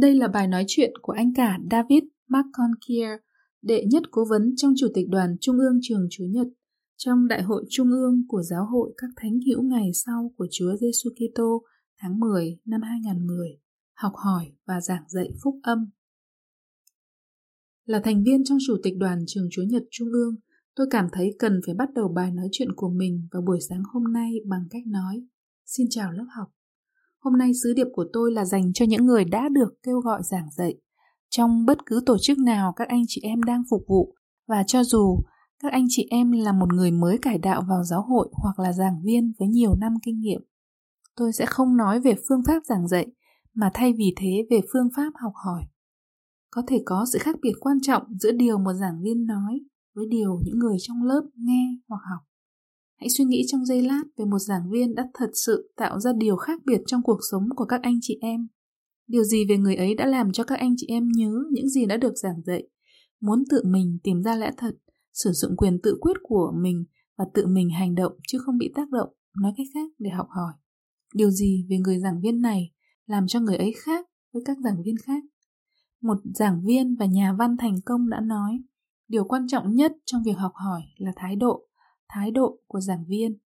Đây là bài nói chuyện của anh cả David McConkier, đệ nhất cố vấn trong Chủ tịch đoàn Trung ương Trường Chúa Nhật trong Đại hội Trung ương của Giáo hội các Thánh hữu ngày sau của Chúa Giêsu Kitô tháng 10 năm 2010, học hỏi và giảng dạy phúc âm. Là thành viên trong Chủ tịch đoàn Trường Chúa Nhật Trung ương, tôi cảm thấy cần phải bắt đầu bài nói chuyện của mình vào buổi sáng hôm nay bằng cách nói Xin chào lớp học. Hôm nay sứ điệp của tôi là dành cho những người đã được kêu gọi giảng dạy trong bất cứ tổ chức nào, các anh chị em đang phục vụ và cho dù các anh chị em là một người mới cải đạo vào giáo hội hoặc là giảng viên với nhiều năm kinh nghiệm. Tôi sẽ không nói về phương pháp giảng dạy, mà thay vì thế về phương pháp học hỏi. Có thể có sự khác biệt quan trọng giữa điều một giảng viên nói với điều những người trong lớp nghe hoặc học. Hãy suy nghĩ trong giây lát về một giảng viên đã thật sự tạo ra điều khác biệt trong cuộc sống của các anh chị em. Điều gì về người ấy đã làm cho các anh chị em nhớ những gì đã được giảng dạy, muốn tự mình tìm ra lẽ thật, sử dụng quyền tự quyết của mình và tự mình hành động chứ không bị tác động, nói cách khác để học hỏi. Điều gì về người giảng viên này làm cho người ấy khác với các giảng viên khác? Một giảng viên và nhà văn thành công đã nói, điều quan trọng nhất trong việc học hỏi là thái độ thái độ của giảng viên.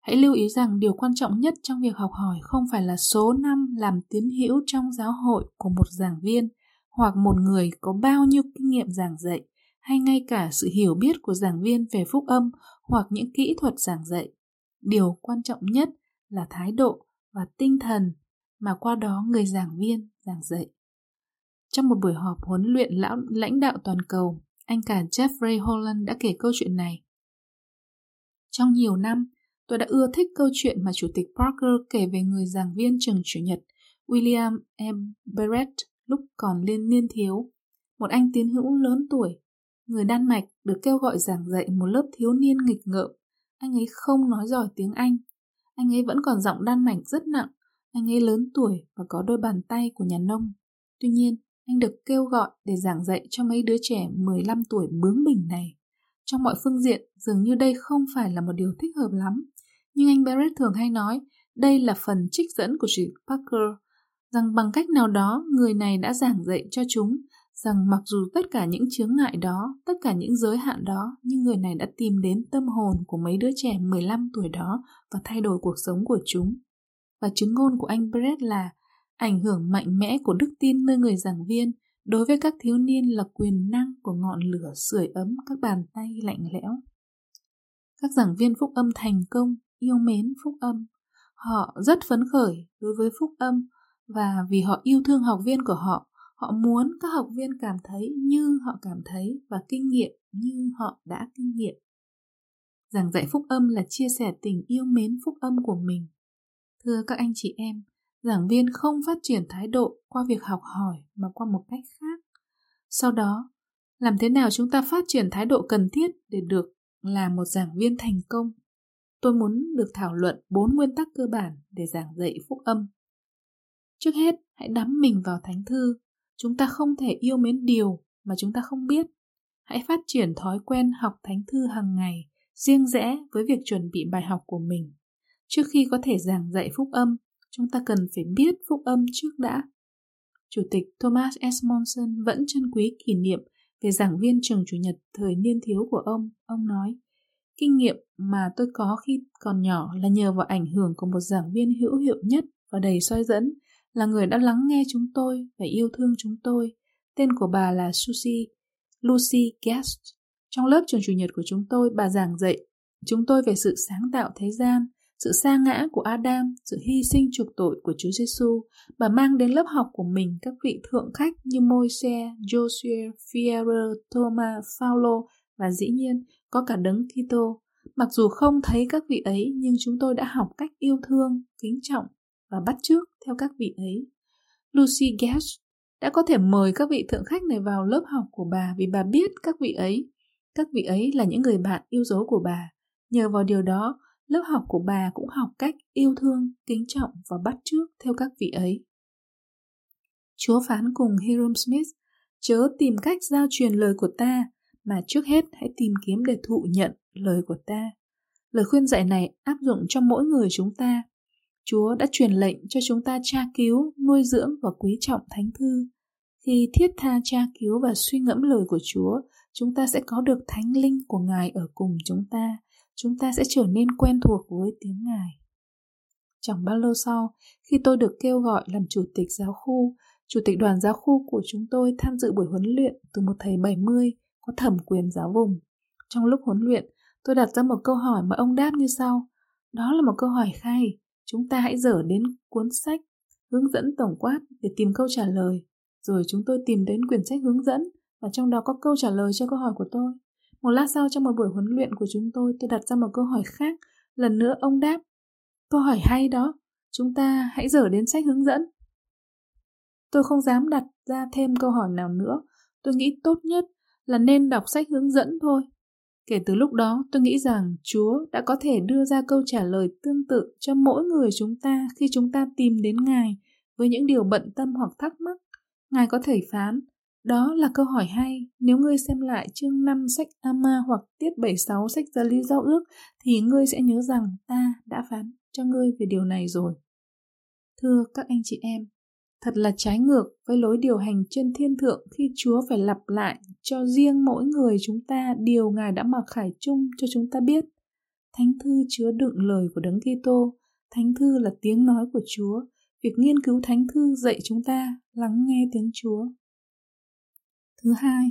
Hãy lưu ý rằng điều quan trọng nhất trong việc học hỏi không phải là số năm làm tiến hữu trong giáo hội của một giảng viên hoặc một người có bao nhiêu kinh nghiệm giảng dạy hay ngay cả sự hiểu biết của giảng viên về phúc âm hoặc những kỹ thuật giảng dạy. Điều quan trọng nhất là thái độ và tinh thần mà qua đó người giảng viên giảng dạy. Trong một buổi họp huấn luyện lão lãnh đạo toàn cầu, anh cả Jeffrey Holland đã kể câu chuyện này. Trong nhiều năm, tôi đã ưa thích câu chuyện mà Chủ tịch Parker kể về người giảng viên trường chủ nhật William M. Barrett lúc còn liên niên thiếu. Một anh tiến hữu lớn tuổi, người Đan Mạch được kêu gọi giảng dạy một lớp thiếu niên nghịch ngợm. Anh ấy không nói giỏi tiếng Anh. Anh ấy vẫn còn giọng Đan Mạch rất nặng. Anh ấy lớn tuổi và có đôi bàn tay của nhà nông. Tuy nhiên, anh được kêu gọi để giảng dạy cho mấy đứa trẻ 15 tuổi bướng bỉnh này. Trong mọi phương diện, dường như đây không phải là một điều thích hợp lắm. Nhưng anh Barrett thường hay nói, đây là phần trích dẫn của chị Parker, rằng bằng cách nào đó người này đã giảng dạy cho chúng rằng mặc dù tất cả những chướng ngại đó, tất cả những giới hạn đó, nhưng người này đã tìm đến tâm hồn của mấy đứa trẻ 15 tuổi đó và thay đổi cuộc sống của chúng. Và chứng ngôn của anh Brett là ảnh hưởng mạnh mẽ của đức tin nơi người giảng viên đối với các thiếu niên là quyền năng của ngọn lửa sưởi ấm các bàn tay lạnh lẽo. Các giảng viên phúc âm thành công, yêu mến phúc âm. Họ rất phấn khởi đối với phúc âm và vì họ yêu thương học viên của họ, họ muốn các học viên cảm thấy như họ cảm thấy và kinh nghiệm như họ đã kinh nghiệm. Giảng dạy phúc âm là chia sẻ tình yêu mến phúc âm của mình. Thưa các anh chị em, giảng viên không phát triển thái độ qua việc học hỏi mà qua một cách khác. Sau đó, làm thế nào chúng ta phát triển thái độ cần thiết để được là một giảng viên thành công? Tôi muốn được thảo luận bốn nguyên tắc cơ bản để giảng dạy phúc âm. Trước hết, hãy đắm mình vào thánh thư. Chúng ta không thể yêu mến điều mà chúng ta không biết. Hãy phát triển thói quen học thánh thư hàng ngày, riêng rẽ với việc chuẩn bị bài học của mình. Trước khi có thể giảng dạy phúc âm, chúng ta cần phải biết phúc âm trước đã. Chủ tịch Thomas S. Monson vẫn trân quý kỷ niệm về giảng viên trường chủ nhật thời niên thiếu của ông. Ông nói, kinh nghiệm mà tôi có khi còn nhỏ là nhờ vào ảnh hưởng của một giảng viên hữu hiệu nhất và đầy soi dẫn, là người đã lắng nghe chúng tôi và yêu thương chúng tôi. Tên của bà là Susie, Lucy Guest. Trong lớp trường chủ nhật của chúng tôi, bà giảng dạy chúng tôi về sự sáng tạo thế gian, sự sa ngã của Adam, sự hy sinh chuộc tội của Chúa Giêsu, bà mang đến lớp học của mình các vị thượng khách như Môi-se, Joshua, Fierro, Thomas, Paulo và dĩ nhiên có cả đấng Kitô. Mặc dù không thấy các vị ấy nhưng chúng tôi đã học cách yêu thương, kính trọng và bắt chước theo các vị ấy. Lucy Gash đã có thể mời các vị thượng khách này vào lớp học của bà vì bà biết các vị ấy. Các vị ấy là những người bạn yêu dấu của bà. Nhờ vào điều đó, lớp học của bà cũng học cách yêu thương, kính trọng và bắt chước theo các vị ấy. Chúa phán cùng Hiram Smith, chớ tìm cách giao truyền lời của ta, mà trước hết hãy tìm kiếm để thụ nhận lời của ta. Lời khuyên dạy này áp dụng cho mỗi người chúng ta. Chúa đã truyền lệnh cho chúng ta tra cứu, nuôi dưỡng và quý trọng thánh thư. Khi thiết tha tra cứu và suy ngẫm lời của Chúa, chúng ta sẽ có được thánh linh của Ngài ở cùng chúng ta. Chúng ta sẽ trở nên quen thuộc với tiếng Ngài. Chẳng bao lâu sau, khi tôi được kêu gọi làm chủ tịch giáo khu, chủ tịch đoàn giáo khu của chúng tôi tham dự buổi huấn luyện từ một thầy 70 có thẩm quyền giáo vùng. Trong lúc huấn luyện, tôi đặt ra một câu hỏi mà ông đáp như sau. Đó là một câu hỏi khay. Chúng ta hãy dở đến cuốn sách hướng dẫn tổng quát để tìm câu trả lời. Rồi chúng tôi tìm đến quyển sách hướng dẫn và trong đó có câu trả lời cho câu hỏi của tôi. Một lát sau trong một buổi huấn luyện của chúng tôi, tôi đặt ra một câu hỏi khác. Lần nữa ông đáp. Câu hỏi hay đó. Chúng ta hãy dở đến sách hướng dẫn. Tôi không dám đặt ra thêm câu hỏi nào nữa. Tôi nghĩ tốt nhất là nên đọc sách hướng dẫn thôi. Kể từ lúc đó, tôi nghĩ rằng Chúa đã có thể đưa ra câu trả lời tương tự cho mỗi người chúng ta khi chúng ta tìm đến Ngài với những điều bận tâm hoặc thắc mắc. Ngài có thể phán, đó là câu hỏi hay, nếu ngươi xem lại chương 5 sách Ama hoặc tiết 76 sách Giờ Lưu giao ước thì ngươi sẽ nhớ rằng ta đã phán cho ngươi về điều này rồi. Thưa các anh chị em, Thật là trái ngược với lối điều hành trên thiên thượng khi Chúa phải lặp lại cho riêng mỗi người chúng ta điều Ngài đã mặc khải chung cho chúng ta biết. Thánh thư chứa đựng lời của Đấng Kitô, Thánh thư là tiếng nói của Chúa. Việc nghiên cứu Thánh thư dạy chúng ta lắng nghe tiếng Chúa. Thứ hai,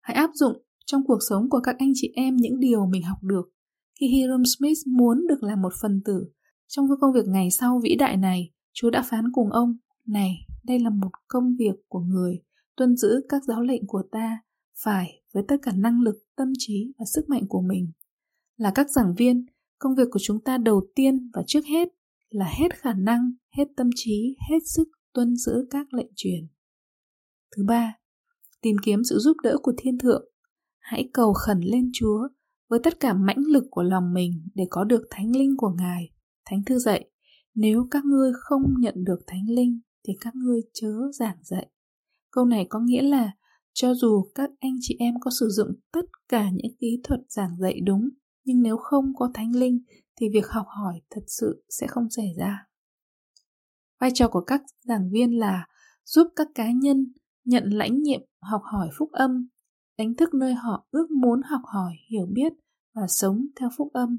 hãy áp dụng trong cuộc sống của các anh chị em những điều mình học được. Khi Hiram Smith muốn được làm một phần tử trong công việc ngày sau vĩ đại này, Chúa đã phán cùng ông này, đây là một công việc của người, tuân giữ các giáo lệnh của ta, phải với tất cả năng lực, tâm trí và sức mạnh của mình. Là các giảng viên, công việc của chúng ta đầu tiên và trước hết là hết khả năng, hết tâm trí, hết sức tuân giữ các lệnh truyền. Thứ ba, tìm kiếm sự giúp đỡ của thiên thượng. Hãy cầu khẩn lên Chúa với tất cả mãnh lực của lòng mình để có được thánh linh của Ngài. Thánh thư dạy, nếu các ngươi không nhận được thánh linh thì các ngươi chớ giảng dạy. Câu này có nghĩa là cho dù các anh chị em có sử dụng tất cả những kỹ thuật giảng dạy đúng, nhưng nếu không có thánh linh thì việc học hỏi thật sự sẽ không xảy ra. Vai trò của các giảng viên là giúp các cá nhân nhận lãnh nhiệm học hỏi phúc âm, đánh thức nơi họ ước muốn học hỏi, hiểu biết và sống theo phúc âm.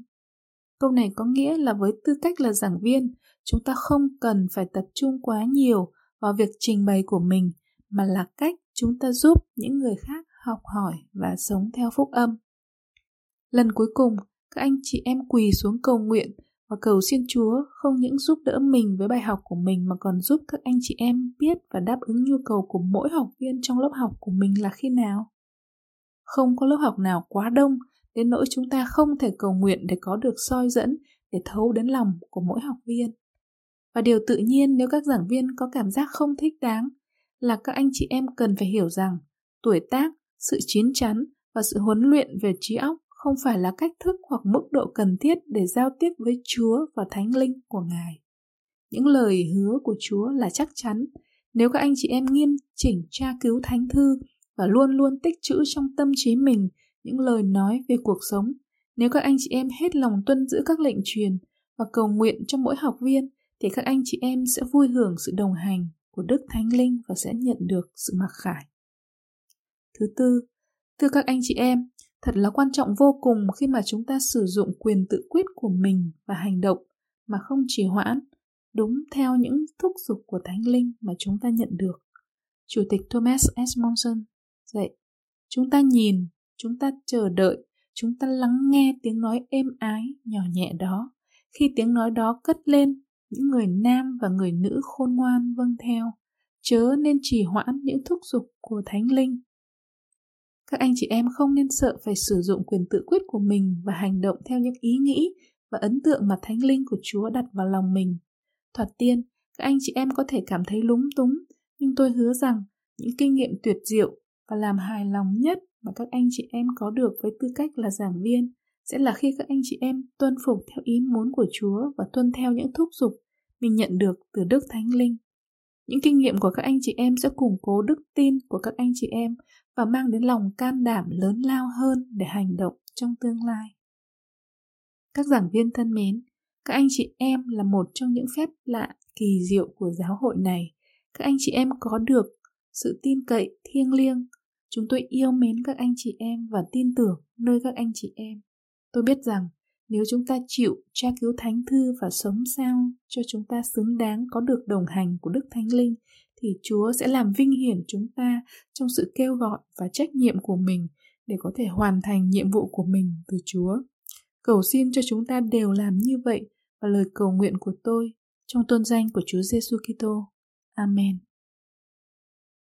Câu này có nghĩa là với tư cách là giảng viên, chúng ta không cần phải tập trung quá nhiều vào việc trình bày của mình mà là cách chúng ta giúp những người khác học hỏi và sống theo phúc âm lần cuối cùng các anh chị em quỳ xuống cầu nguyện và cầu xin Chúa không những giúp đỡ mình với bài học của mình mà còn giúp các anh chị em biết và đáp ứng nhu cầu của mỗi học viên trong lớp học của mình là khi nào. Không có lớp học nào quá đông đến nỗi chúng ta không thể cầu nguyện để có được soi dẫn để thấu đến lòng của mỗi học viên. Và điều tự nhiên nếu các giảng viên có cảm giác không thích đáng là các anh chị em cần phải hiểu rằng tuổi tác, sự chín chắn và sự huấn luyện về trí óc không phải là cách thức hoặc mức độ cần thiết để giao tiếp với Chúa và Thánh Linh của Ngài. Những lời hứa của Chúa là chắc chắn nếu các anh chị em nghiêm chỉnh tra cứu thánh thư và luôn luôn tích trữ trong tâm trí mình những lời nói về cuộc sống, nếu các anh chị em hết lòng tuân giữ các lệnh truyền và cầu nguyện cho mỗi học viên thì các anh chị em sẽ vui hưởng sự đồng hành của Đức Thánh Linh và sẽ nhận được sự mặc khải. Thứ tư, thưa các anh chị em, thật là quan trọng vô cùng khi mà chúng ta sử dụng quyền tự quyết của mình và hành động mà không trì hoãn, đúng theo những thúc giục của Thánh Linh mà chúng ta nhận được. Chủ tịch Thomas S. Monson dạy, chúng ta nhìn, chúng ta chờ đợi, chúng ta lắng nghe tiếng nói êm ái, nhỏ nhẹ đó. Khi tiếng nói đó cất lên những người nam và người nữ khôn ngoan vâng theo, chớ nên trì hoãn những thúc giục của Thánh Linh. Các anh chị em không nên sợ phải sử dụng quyền tự quyết của mình và hành động theo những ý nghĩ và ấn tượng mà Thánh Linh của Chúa đặt vào lòng mình. Thoạt tiên, các anh chị em có thể cảm thấy lúng túng, nhưng tôi hứa rằng những kinh nghiệm tuyệt diệu và làm hài lòng nhất mà các anh chị em có được với tư cách là giảng viên sẽ là khi các anh chị em tuân phục theo ý muốn của Chúa và tuân theo những thúc giục mình nhận được từ Đức Thánh Linh. Những kinh nghiệm của các anh chị em sẽ củng cố đức tin của các anh chị em và mang đến lòng can đảm lớn lao hơn để hành động trong tương lai. Các giảng viên thân mến, các anh chị em là một trong những phép lạ kỳ diệu của giáo hội này. Các anh chị em có được sự tin cậy thiêng liêng. Chúng tôi yêu mến các anh chị em và tin tưởng nơi các anh chị em. Tôi biết rằng nếu chúng ta chịu tra cứu thánh thư và sống sao cho chúng ta xứng đáng có được đồng hành của Đức Thánh Linh, thì Chúa sẽ làm vinh hiển chúng ta trong sự kêu gọi và trách nhiệm của mình để có thể hoàn thành nhiệm vụ của mình từ Chúa. Cầu xin cho chúng ta đều làm như vậy và lời cầu nguyện của tôi trong tôn danh của Chúa Giêsu Kitô. Amen.